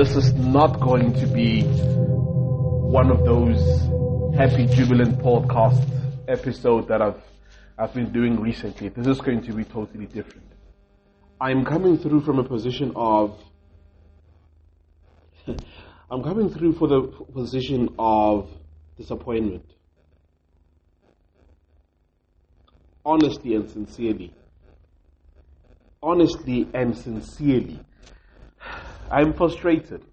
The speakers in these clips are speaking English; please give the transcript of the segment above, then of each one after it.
this is not going to be one of those happy jubilant podcast episodes that I've I've been doing recently. This is going to be totally different. I'm coming through from a position of I'm coming through for the position of disappointment. Honestly and sincerely. Honestly and sincerely. I'm frustrated.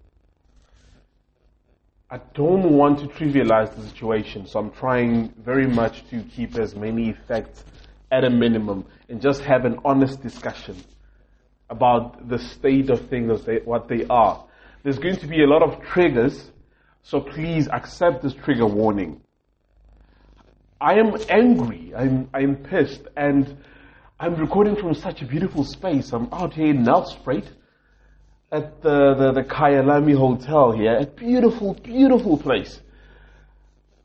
I don't want to trivialize the situation, so I'm trying very much to keep as many facts at a minimum and just have an honest discussion about the state of things as they, what they are. There's going to be a lot of triggers, so please accept this trigger warning. I am angry, I'm, I'm pissed, and I'm recording from such a beautiful space. I'm out here in Nelspruit at the, the, the Kyalami Hotel here, a beautiful, beautiful place.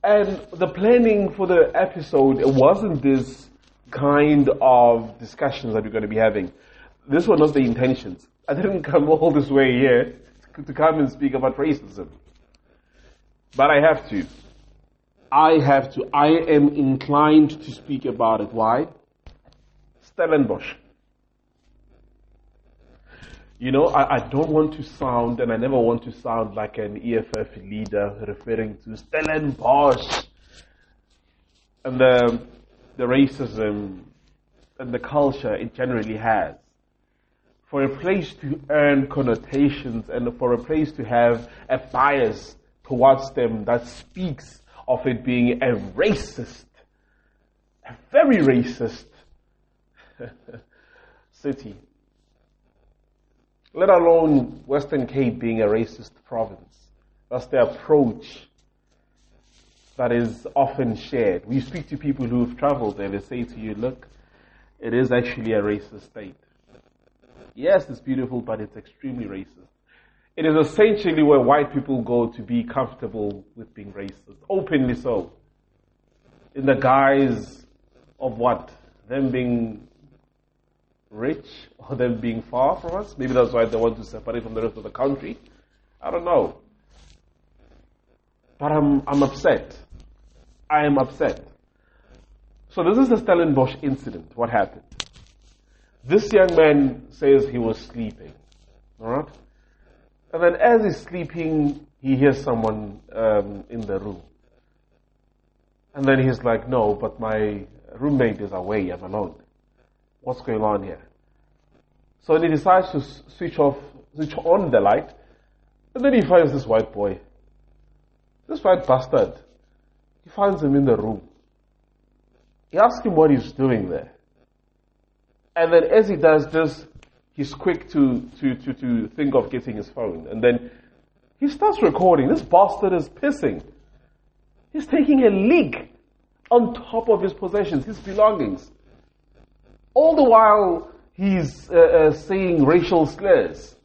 And the planning for the episode, it wasn't this kind of discussions that we're going to be having. This was not the intentions. I didn't come all this way here to come and speak about racism. But I have to. I have to. I am inclined to speak about it. Why? Stellenbosch. You know, I, I, don't want to sound, and I never want to sound like an EFF leader referring to Stellenbosch and the, the racism and the culture it generally has. For a place to earn connotations and for a place to have a bias towards them that speaks of it being a racist, a very racist city let alone Western Cape being a racist province. That's the approach that is often shared. We speak to people who've traveled there, they say to you, look, it is actually a racist state. Yes, it's beautiful, but it's extremely racist. It is essentially where white people go to be comfortable with being racist, openly so. In the guise of what? Them being rich or them being far from us. Maybe that's why they want to separate from the rest of the country. I don't know. But I'm, I'm upset. I am upset. So this is the Stellenbosch incident. What happened? This young man says he was sleeping. Alright? And then as he's sleeping, he hears someone um, in the room. And then he's like, no, but my roommate is away, I'm alone what's going on here? So he decides to switch off, switch on the light, and then he finds this white boy. This white bastard. He finds him in the room. He asks him what he's doing there. And then as he does this, he's quick to, to, to, to think of getting his phone. And then he starts recording. This bastard is pissing. He's taking a leak on top of his possessions, his belongings. All the while, he's uh, uh, saying racial slurs.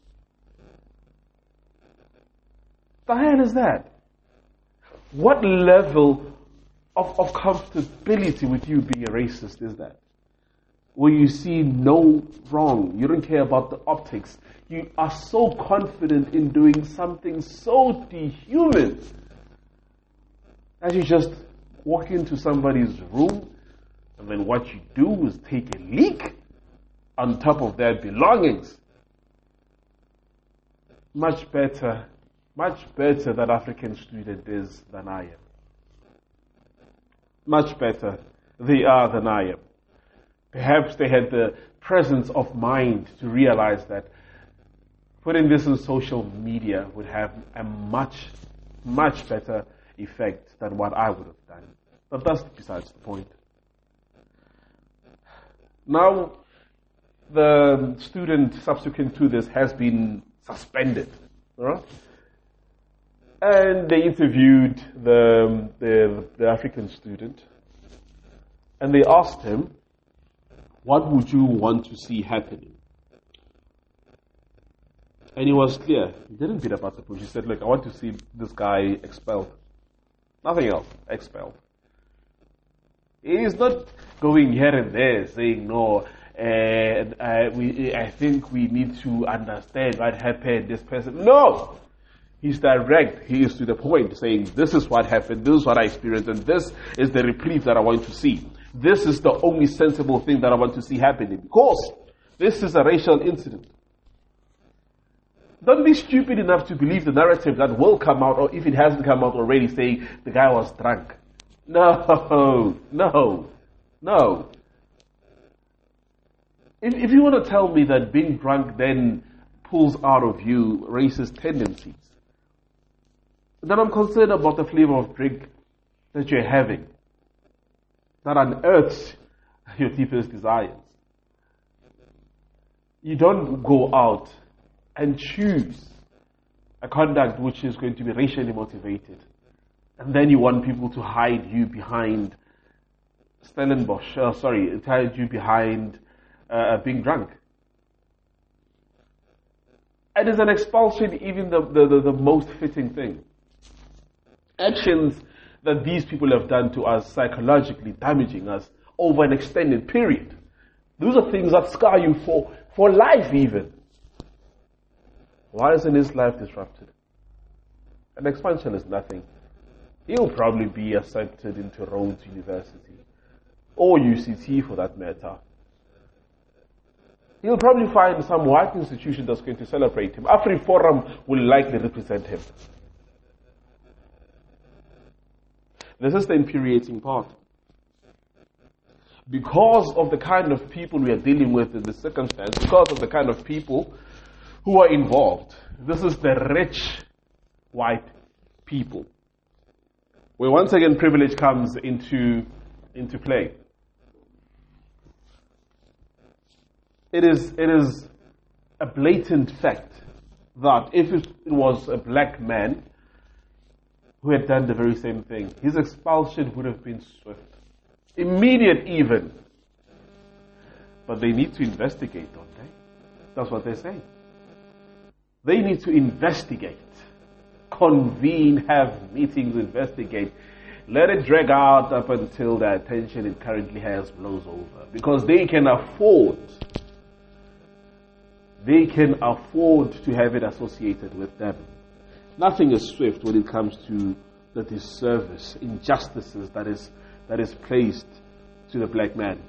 The hell is that? What level of, of comfortability with you being a racist is that? Where you see no wrong, you don't care about the optics, you are so confident in doing something so dehuman that you just walk into somebody's room and then what you do is take a leak on top of their belongings. Much better, much better that African student is than I am. Much better they are than I am. Perhaps they had the presence of mind to realize that putting this in social media would have a much, much better effect than what I would have done. But that's besides the point. Now, the student subsequent to this has been suspended. Right? And they interviewed the, the, the African student and they asked him, What would you want to see happening? And he was clear. He didn't beat about the bush. He said, Look, I want to see this guy expelled. Nothing else. Expelled. He is not going here and there saying, no, uh, we, I think we need to understand what happened, this person. No! He's direct. He is to the point, saying, This is what happened, this is what I experienced, and this is the reprieve that I want to see. This is the only sensible thing that I want to see happening. Because this is a racial incident. Don't be stupid enough to believe the narrative that will come out, or if it hasn't come out already, saying the guy was drunk. No, no, no. If, if you want to tell me that being drunk then pulls out of you racist tendencies, then I'm concerned about the flavor of drink that you're having that unearths your deepest desires. You don't go out and choose a conduct which is going to be racially motivated. And then you want people to hide you behind Stellenbosch, uh, sorry, hide you behind uh, being drunk. And is an expulsion even the, the, the, the most fitting thing? Actions that these people have done to us psychologically, damaging us over an extended period. Those are things that scar you for, for life even. Why isn't his life disrupted? An expansion is nothing. He'll probably be accepted into Rhodes University or UCT for that matter. He'll probably find some white institution that's going to celebrate him. AfriForum will likely represent him. This is the infuriating part. Because of the kind of people we are dealing with in this circumstance, because of the kind of people who are involved, this is the rich white people. Where once again privilege comes into, into play. It is, it is a blatant fact that if it was a black man who had done the very same thing, his expulsion would have been swift. Immediate even. But they need to investigate, don't they? That's what they're saying. They need to investigate, convene, have meetings, investigate. Let it drag out up until the attention it currently has blows over. Because they can afford they can afford to have it associated with them. Nothing is swift when it comes to the disservice, injustices that is, that is placed to the black man.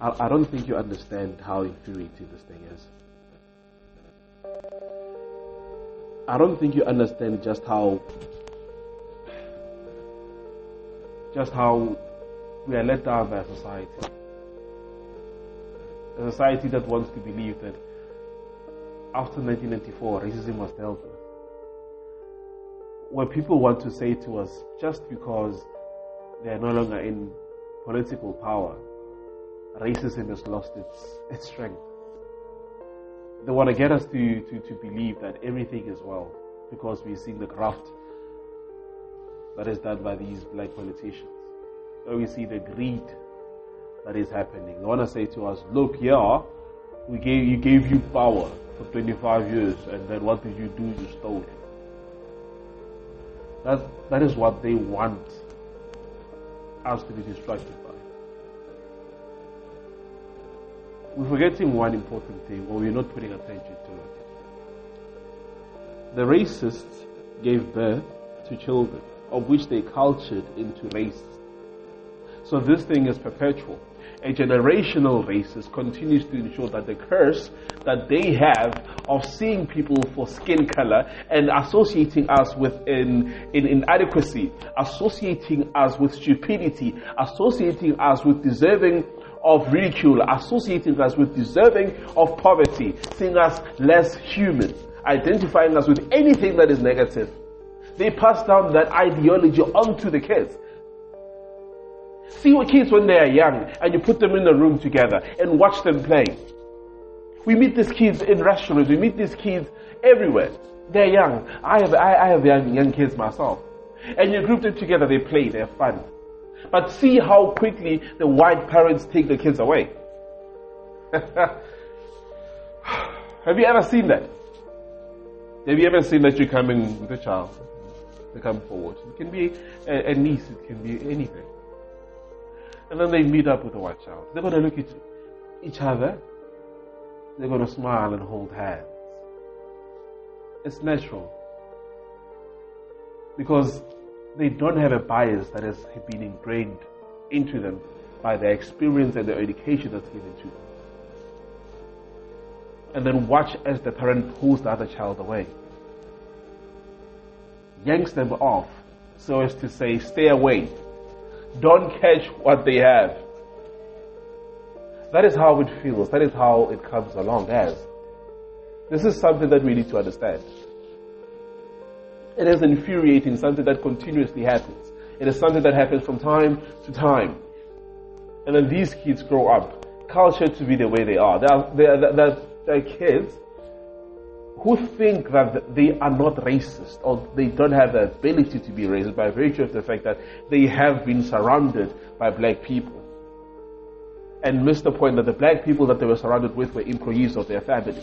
I, I don't think you understand how infuriating this thing is. I don't think you understand just how just how we are let down by society a society that wants to believe that after 1994, racism was dealt with. Where people want to say to us, just because they are no longer in political power, racism has lost its, its strength. They want to get us to, to, to believe that everything is well because we're seeing the graft that is done by these black politicians. So we see the greed that is happening. They want to say to us, look, yeah, we gave, you gave you power for 25 years, and then what did you do? You stole it. That, that is what they want us to be distracted by. We're forgetting one important thing, or we're not putting attention to it. The racists gave birth to children, of which they cultured into race. So this thing is perpetual a generational racist continues to ensure that the curse that they have of seeing people for skin color and associating us with in, in inadequacy, associating us with stupidity, associating us with deserving of ridicule, associating us with deserving of poverty, seeing us less human, identifying us with anything that is negative. They pass down that ideology onto the kids. See what kids when they are young and you put them in a room together and watch them play. We meet these kids in restaurants, we meet these kids everywhere. They're young. I have, I, I have young, young kids myself. And you group them together, they play, they're fun. But see how quickly the white parents take the kids away. have you ever seen that? Have you ever seen that you're coming with a child? They come forward. It can be a, a niece, it can be anything. And then they meet up with a white child. They're going to look at each other they're going to smile and hold hands. It's natural. Because they don't have a bias that has been ingrained into them by their experience and their education that's given to them. And then watch as the parent pulls the other child away, yanks them off so as to say, stay away. Don't catch what they have. That is how it feels. That is how it comes along as. This is something that we need to understand. It is infuriating, something that continuously happens. It is something that happens from time to time. And then these kids grow up, cultured to be the way they are. They are, they are, kids who think that they are not racist or they don't have the ability to be racist by virtue of the fact that they have been surrounded by black people. And miss the point that the black people that they were surrounded with were employees of their family.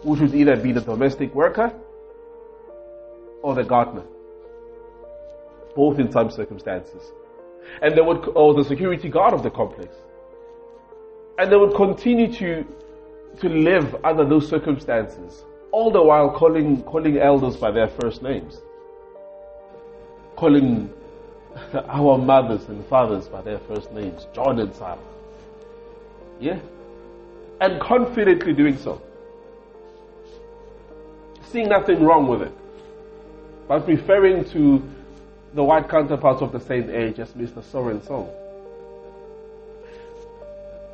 Who should either be the domestic worker or the gardener. Both in some circumstances. And they would, or the security guard of the complex. And they would continue to to live under those circumstances, all the while calling, calling elders by their first names, calling our mothers and fathers by their first names, John and Sarah. Yeah? And confidently doing so. Seeing nothing wrong with it. But referring to the white counterparts of the same age as Mr. So and so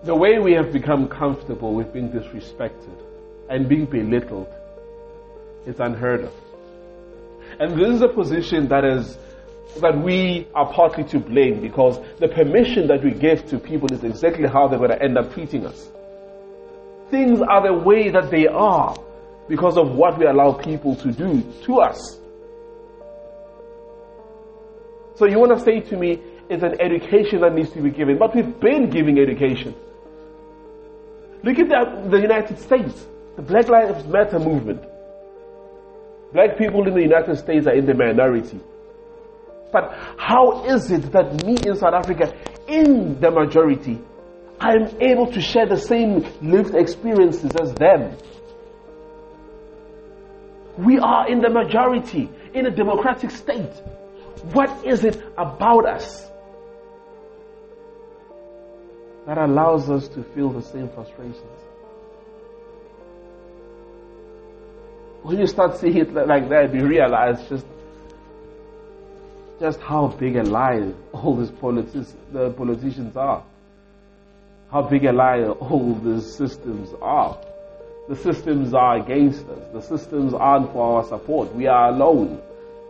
the way we have become comfortable with being disrespected and being belittled is unheard of. And this is a position that is that we are partly to blame because the permission that we give to people is exactly how they're going to end up treating us. Things are the way that they are because of what we allow people to do to us. So you want to say to me, it's an education that needs to be given, but we've been giving education. Look at the, the United States, the Black Lives Matter movement. Black people in the United States are in the minority. But how is it that me in South Africa, in the majority, I am able to share the same lived experiences as them? We are in the majority, in a democratic state. What is it about us that allows us to feel the same frustrations. When you start seeing it like that, you realize just just how big a lie all these politics, the politicians are. How big a lie all these systems are. The systems are against us. The systems aren't for our support. We are alone.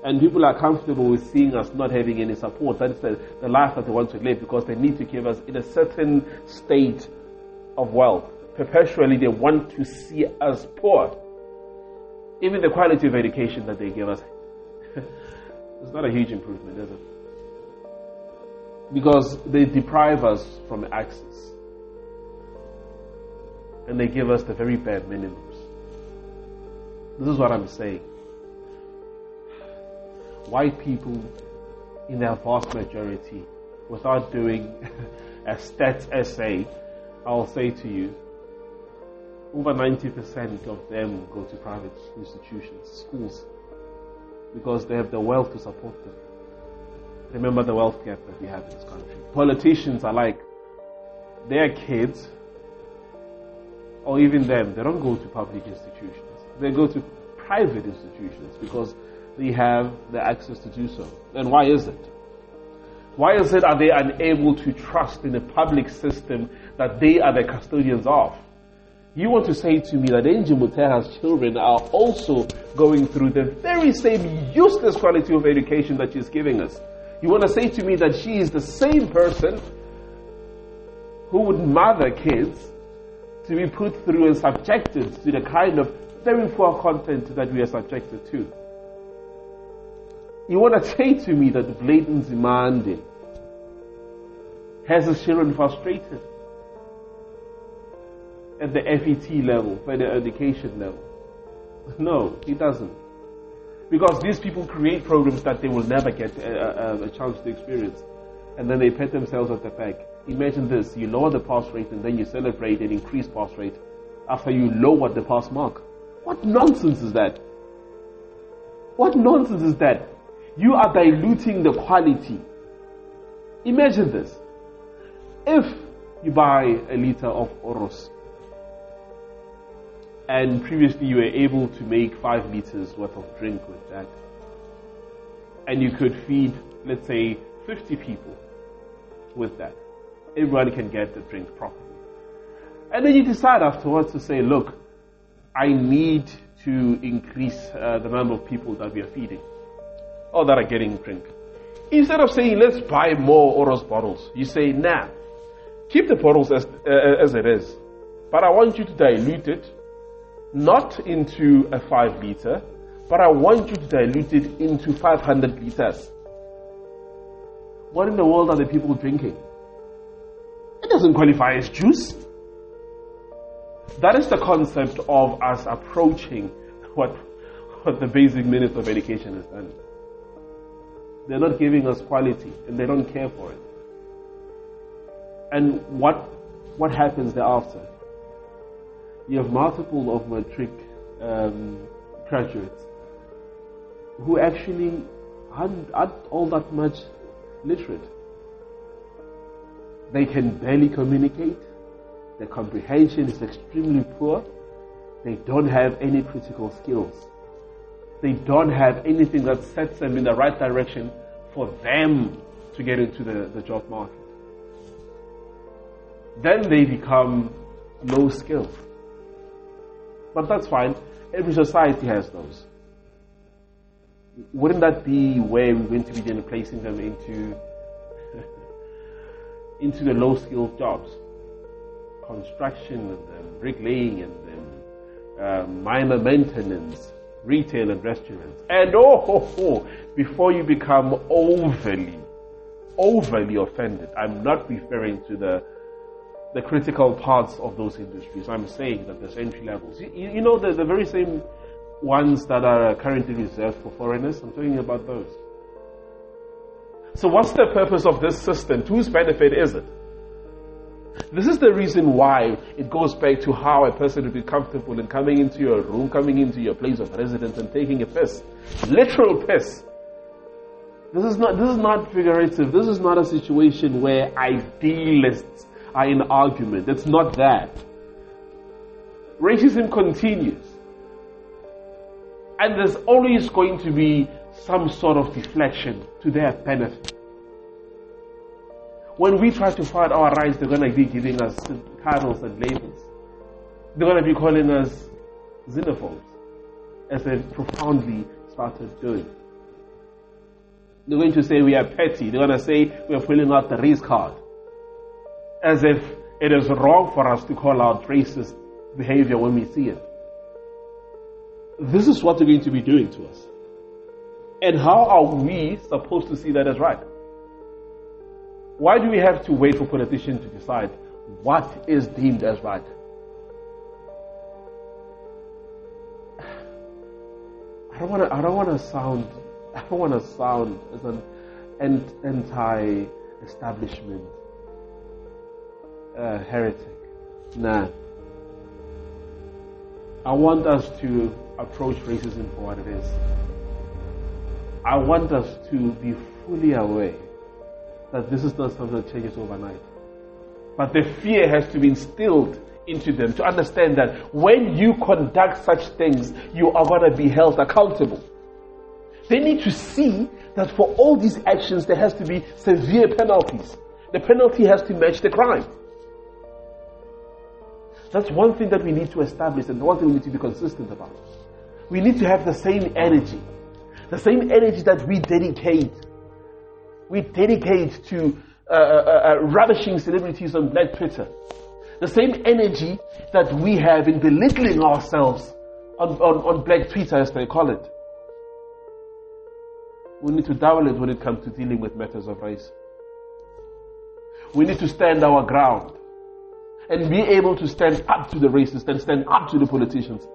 And people are comfortable with seeing us not having any support. That is the, the life that they want to live because they need to keep us in a certain state of wealth. Perpetually, they want to see us poor. Even the quality of education that they give us is not a huge improvement, is it? Because they deprive us from access. And they give us the very bare minimums. This is what I'm saying white people in their vast majority, without doing a stats essay, I'll say to you, over 90% of them go to private institutions, schools, because they have the wealth to support them. Remember the wealth gap that we have in this country. Politicians are like, their kids, or even them, they don't go to public institutions. They go to private institutions because they have the access to do so. And why is it? Why is it are they unable to trust in the public system that they are the custodians of? You want to say to me that Angie Motshekga's children are also going through the very same useless quality of education that she's giving us. You want to say to me that she is the same person who would mother kids to be put through and subjected to the kind of very poor content that we are subjected to. You want to say to me that Blade Nzimande has his children frustrated at the FET level, the education level? No, he doesn't. Because these people create programs that they will never get a, a, a chance to experience. And then they pat themselves at the back Imagine this, you lower the pass rate and then you celebrate an increased pass rate after you lower the pass mark. What nonsense is that? What nonsense is that? You are diluting the quality. Imagine this. If you buy a liter of Oros and previously you were able to make five liters worth of drink with that, and you could feed, let's say, 50 people with that, Everyone can get the drink properly. And then you decide afterwards to say, look, I need to increase uh, the number of people that we are feeding or that are getting drink. Instead of saying, let's buy more Oros bottles, you say, nah, keep the bottles as, uh, as it is. But I want you to dilute it, not into a 5 liter, but I want you to dilute it into 500 liters. What in the world are the people drinking? It doesn't qualify as juice. That is the concept of us approaching what, what the basic minutes of education has done. They're not giving us quality and they don't care for it. And what, what happens thereafter? You have multiple of matric um, graduates who actually aren't, aren't all that much literate. They can barely communicate. Their comprehension is extremely poor. They don't have any critical skills. They don't have anything that sets them in the right direction for them to get into the, the job market. Then they become low skilled. But that's fine. Every society has those. Wouldn't that be where we're going to be then placing them into into the low skilled jobs? Construction and bricklaying and uh, minor maintenance, retail and restaurants. And oh, oh, oh, before you become overly, overly offended, I'm not referring to the the critical parts of those industries. I'm saying that there's entry levels. You, you know, the, the very same ones that are currently reserved for foreigners. I'm talking about those. So what's the purpose of this system? Whose benefit is it? This is the reason why it goes back to how a person would be comfortable in coming into your room, coming into your place of residence and taking a piss. Literal piss. This is not, this is not figurative. This is not a situation where idealists are in argument. It's not that. Racism continues. And there's always going to be some sort of deflection to their benefit. When we try to fight our rights, they're going to be giving us titles and labels. They're going to be calling us xenophobes, as they've profoundly started doing. They're going to say we are petty. They're going to say we are filling out the race card. As if it is wrong for us to call out racist behavior when we see it. This is what they're going to be doing to us. And how are we supposed to see that as right? Why do we have to wait for politicians to decide what is deemed as right? I don't want to. I don't want to sound. I don't want to sound as an anti-establishment uh, heretic. Nah. I want us to approach racism for what it is. I want us to be fully aware that this is not something that changes overnight. But the fear has to be instilled into them to understand that when you conduct such things, you are going to be held accountable. They need to see that for all these actions, there has to be severe penalties. The penalty has to match the crime. That's one thing that we need to establish and one thing we need to be consistent about. We need to have the same energy. The same energy that we dedicate. We dedicate to uh, uh, uh, uh, ravishing celebrities on Black Twitter. The same energy that we have in belittling ourselves on, on, on Black Twitter, as they call it. We need to double it when it comes to dealing with matters of race. We need to stand our ground and be able to stand up to the racists and stand up to the politicians.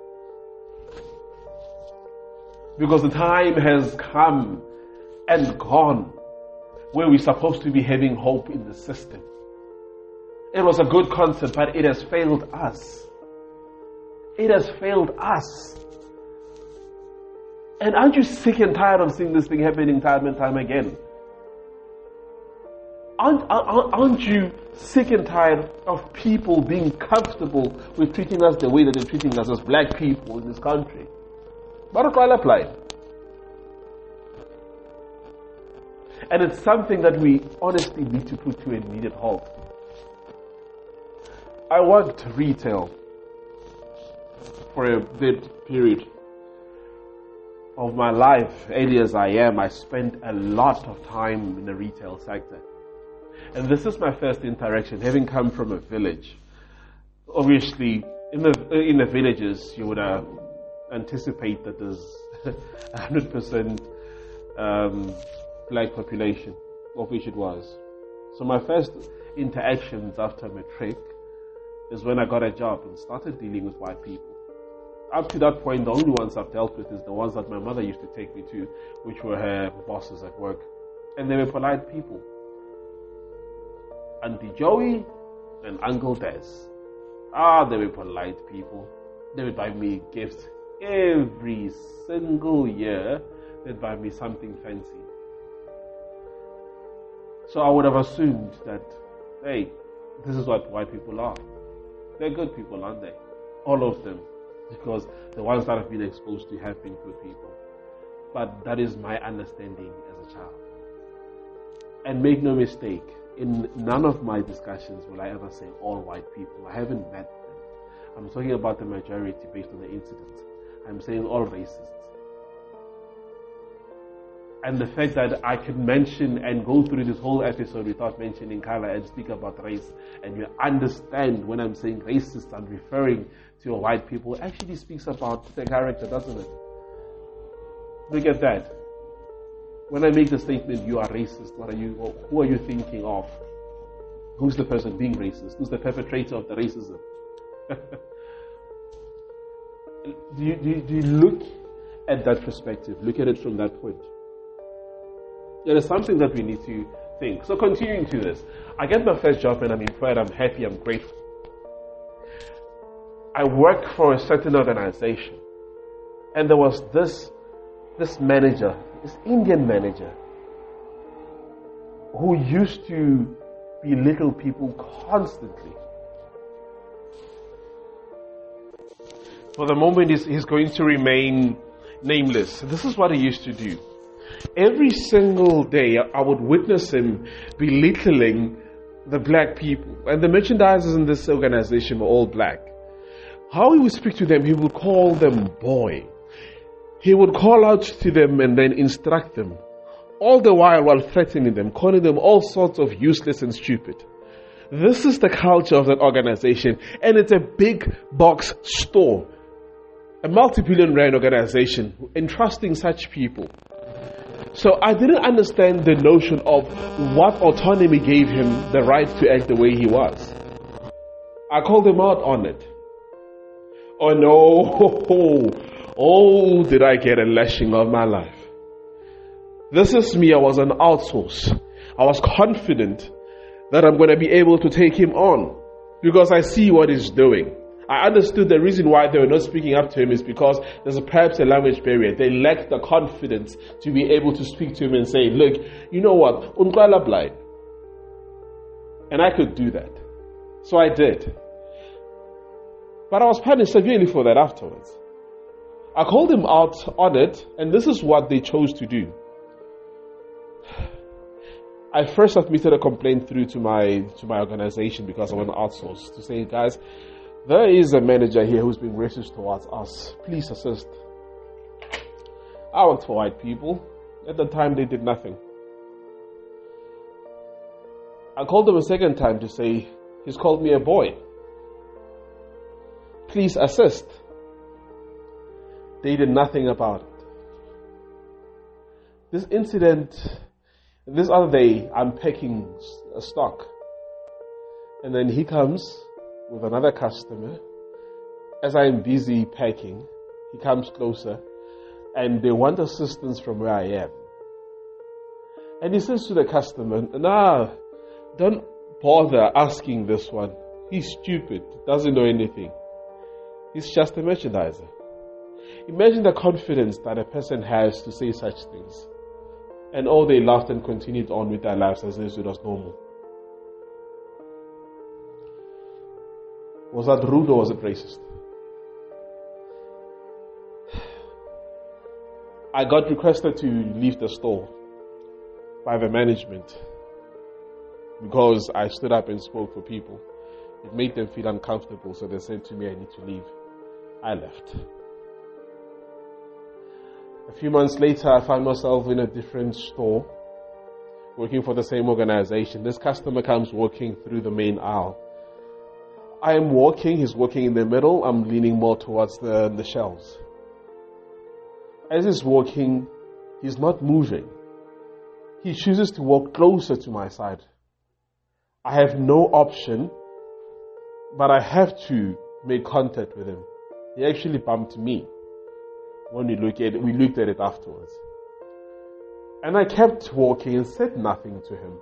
Because the time has come and gone where we're supposed to be having hope in the system. It was a good concept, but it has failed us. It has failed us. And aren't you sick and tired of seeing this thing happening time and time again? Aren't, aren't you sick and tired of people being comfortable with treating us the way that they're treating us as black people in this country? Butterfly apply. And it's something that we honestly need to put to an immediate halt. I worked retail for a bit period of my life, early as I am, I spent a lot of time in the retail sector. And this is my first interaction, having come from a village. Obviously, in the in the villages, you would uh, anticipate that there's 100% um, black population, of which it was. So my first interactions after matric is when I got a job and started dealing with white people. Up to that point, the only ones I've dealt with is the ones that my mother used to take me to, which were her bosses at work. And they were polite people. Auntie Joey and Uncle Des. Ah, they were polite people. They would buy me gifts every single year. They'd buy me something fancy. So I would have assumed that, hey, this is what white people are. They're good people, aren't they? All of them. Because the ones that have been exposed to have been good people. But that is my understanding as a child. And make no mistake, in none of my discussions will I ever say all white people. I haven't met them. I'm talking about the majority based on the incidents. I'm saying all racists. And the fact that I could mention and go through this whole episode without mentioning color and speak about race, and you understand when I'm saying racist, I'm referring to white people, actually speaks about their character, doesn't it? Look at that. When I make the statement, you are racist, what are you, who are you thinking of? Who's the person being racist? Who's the perpetrator of the racism? do, you, do, you, do you look at that perspective? Look at it from that point. There is something that we need to think. So continuing to this, I get my first job and I'm employed, I'm happy, I'm grateful. I work for a certain organization. And there was this, this manager this Indian manager who used to belittle people constantly. For the moment, he's, he's going to remain nameless. This is what he used to do. Every single day, I would witness him belittling the black people. And the merchandisers in this organization were all black. How he would speak to them, he would call them boy. He would call out to them and then instruct them, all the while while threatening them, calling them all sorts of useless and stupid. This is the culture of that organization, and it's a big box store, a multi billion rand organization entrusting such people. So I didn't understand the notion of what autonomy gave him the right to act the way he was. I called him out on it. Oh no, Oh, did I get a lashing of my life. This is me. I was an outsource. I was confident that I'm going to be able to take him on because I see what he's doing. I understood the reason why they were not speaking up to him is because there's a, perhaps a language barrier. They lacked the confidence to be able to speak to him and say, look, you know what? And I could do that. So I did. But I was punished severely for that afterwards. I called him out on it, and this is what they chose to do. I first submitted a complaint through to my to my organization because I want to outsource to say, guys, there is a manager here who's being racist towards us. Please assist. I worked for white people. At the time, they did nothing. I called them a second time to say, he's called me a boy. Please assist. They did nothing about it. This incident, this other day, I'm packing a stock. And then he comes with another customer. As I'm busy packing, he comes closer and they want assistance from where I am. And he says to the customer, Nah, don't bother asking this one? He's stupid, doesn't know anything. He's just a merchandiser. Imagine the confidence that a person has to say such things. And all they laughed and continued on with their lives as if it was normal. Was that rude or was it racist? I got requested to leave the store by the management because I stood up and spoke for people. It made them feel uncomfortable, so they said to me, I need to leave. I left. A few months later, I found myself in a different store, working for the same organization. This customer comes walking through the main aisle. I am walking, he's walking in the middle, I'm leaning more towards the, the shelves. As he's walking, he's not moving. He chooses to walk closer to my side. I have no option, but I have to make contact with him. He actually bumped me when we looked at it, we looked at it afterwards. And I kept walking and said nothing to him.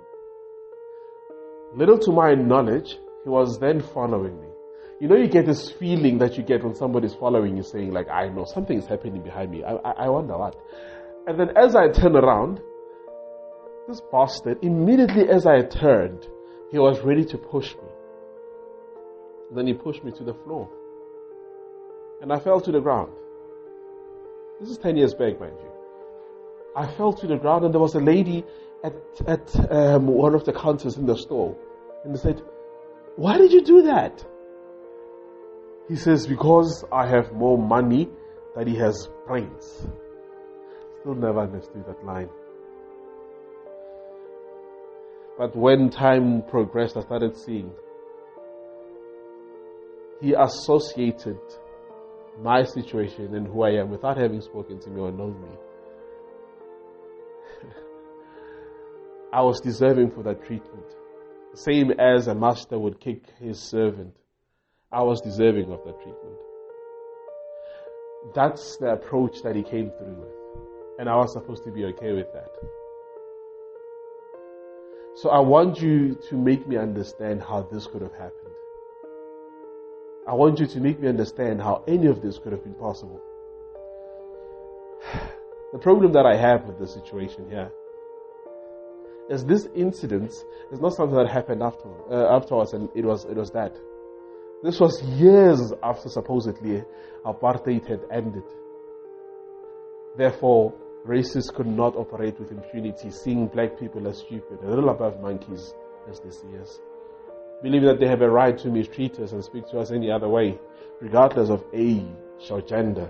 Little to my knowledge, he was then following me. You know, you get this feeling that you get when somebody's following you saying, like, I know something is happening behind me. I, I, wonder what. And then as I turn around, this bastard, immediately as I turned, he was ready to push me. Then he pushed me to the floor. And I fell to the ground. This is 10 years back, mind you. I fell to the ground and there was a lady at, at um, one of the counters in the store. And they said, Why did you do that? He says, Because I have more money than he has brains. Still never understood that line. But when time progressed, I started seeing. He associated my situation and who I am without having spoken to me or known me. I was deserving for that treatment. Same as a master would kick his servant. I was deserving of that treatment. That's the approach that he came through with. And I was supposed to be okay with that. So I want you to make me understand how this could have happened. I want you to make me understand how any of this could have been possible. The problem that I have with the situation here is this incident is not something that happened after, uh, afterwards and it was, it was that. This was years after supposedly apartheid had ended. Therefore, racists could not operate with impunity, seeing black people as stupid, a little above monkeys, as they see us believing that they have a right to mistreat us and speak to us any other way, regardless of age or gender.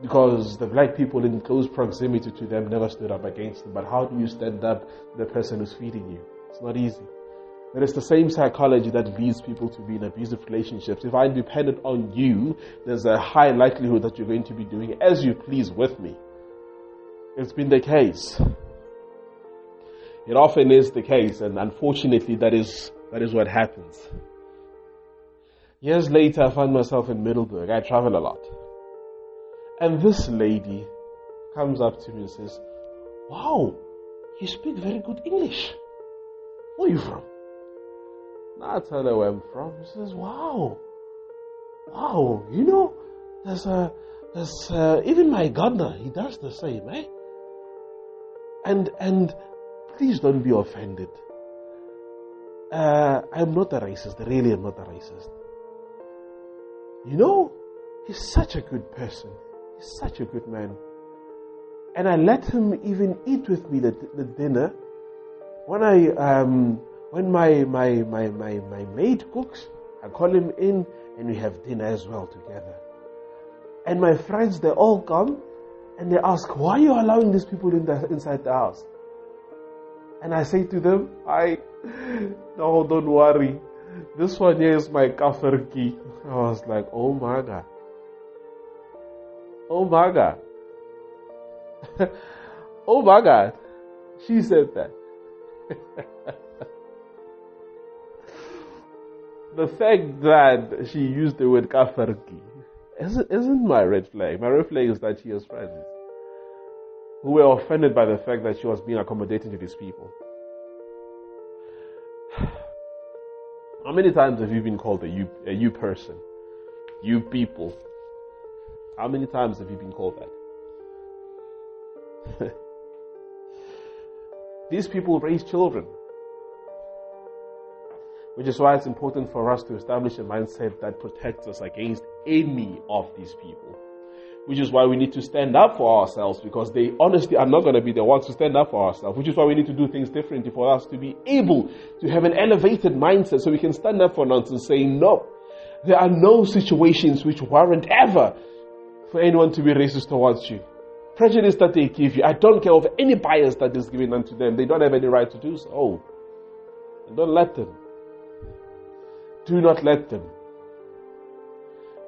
Because the black people in close proximity to them never stood up against them. But how do you stand up to the person who's feeding you? It's not easy. But it's the same psychology that leads people to be in abusive relationships. If I'm dependent on you, there's a high likelihood that you're going to be doing as you please with me. It's been the case. It often is the case, and unfortunately, that is, that is what happens. Years later, I found myself in Middelburg. I travel a lot. And this lady comes up to me and says, Wow, you speak very good English. Where are you from? I tell her where I'm from. She says, Wow, wow, you know, there's a, there's a, even my gardener, he does the same, eh? And, and Please don't be offended. Uh, I'm not a racist. Really, I'm not a racist. You know, he's such a good person. He's such a good man. And I let him even eat with me the, the dinner. When I, um, when my, my, my, my, my maid cooks, I call him in and we have dinner as well together. And my friends, they all come and they ask, why are you allowing these people in the, inside the house? And I say to them, I, no, don't worry. This one here is my kafir key. I was like, oh my God. Oh my God. oh my God. She said that. the fact that she used the word kafirki isn't, isn't my red flag. My red flag is that she has friends who were offended by the fact that she was being accommodating to these people. How many times have you been called a you, a you person? You people. How many times have you been called that? These people raise children. Which is why it's important for us to establish a mindset that protects us against any of these people. Which is why we need to stand up for ourselves because they honestly are not going to be the ones to stand up for ourselves. Which is why we need to do things differently for us to be able to have an elevated mindset so we can stand up for nonsense saying no. There are no situations which warrant ever for anyone to be racist towards you. Prejudice that they give you, I don't care of any bias that is given unto them. They don't have any right to do so. Oh. Don't let them. Do not let them.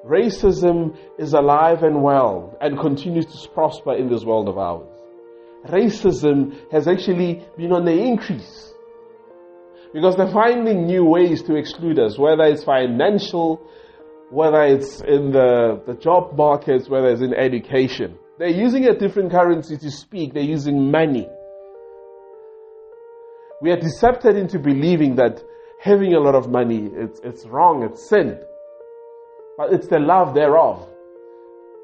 Racism is alive and well and continues to prosper in this world of ours. Racism has actually been on the increase because they're finding new ways to exclude us, whether it's financial, whether it's in the, the job markets, whether it's in education. They're using a different currency to speak. They're using money. We are decepted into believing that having a lot of money, it's, it's wrong, it's sin. But it's the love thereof.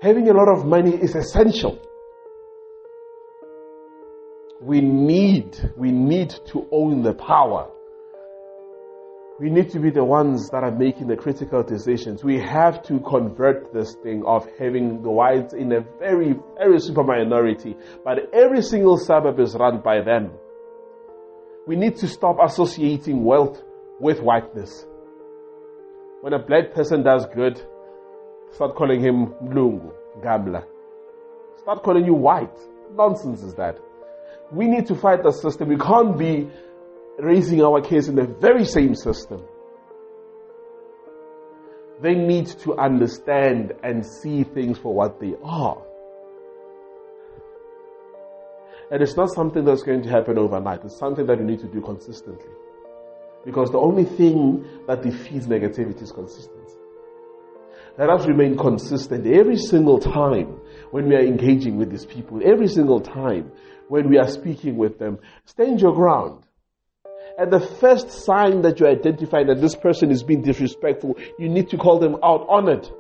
Having a lot of money is essential. We need, we need to own the power. We need to be the ones that are making the critical decisions. We have to convert this thing of having the whites in a very, very super minority, but every single suburb is run by them. We need to stop associating wealth with whiteness. When a black person does good, start calling him Lungu, Gambler. Start calling you white. Nonsense is that. We need to fight the system. We can't be raising our kids in the very same system. They need to understand and see things for what they are. And it's not something that's going to happen overnight. It's something that you need to do consistently. Because the only thing that defeats negativity is consistency. Let us remain consistent every single time when we are engaging with these people, every single time when we are speaking with them. Stand your ground. And the first sign that you identify that this person is being disrespectful, you need to call them out on it.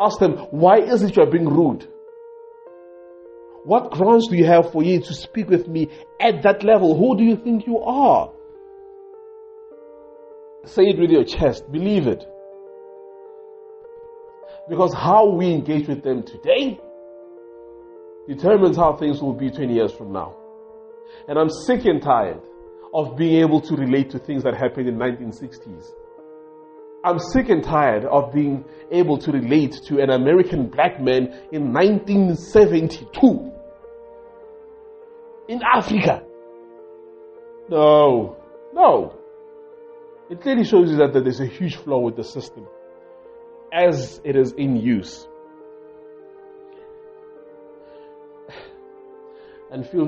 Ask them, why is it you're being rude? What grounds do you have for you to speak with me at that level? Who do you think you are? Say it with your chest. Believe it. Because how we engage with them today determines how things will be 20 years from now. And I'm sick and tired of being able to relate to things that happened in 1960s. I'm sick and tired of being able to relate to an American black man in 1972 in Africa. No, no. It clearly shows you that there's a huge flaw with the system as it is in use. And feel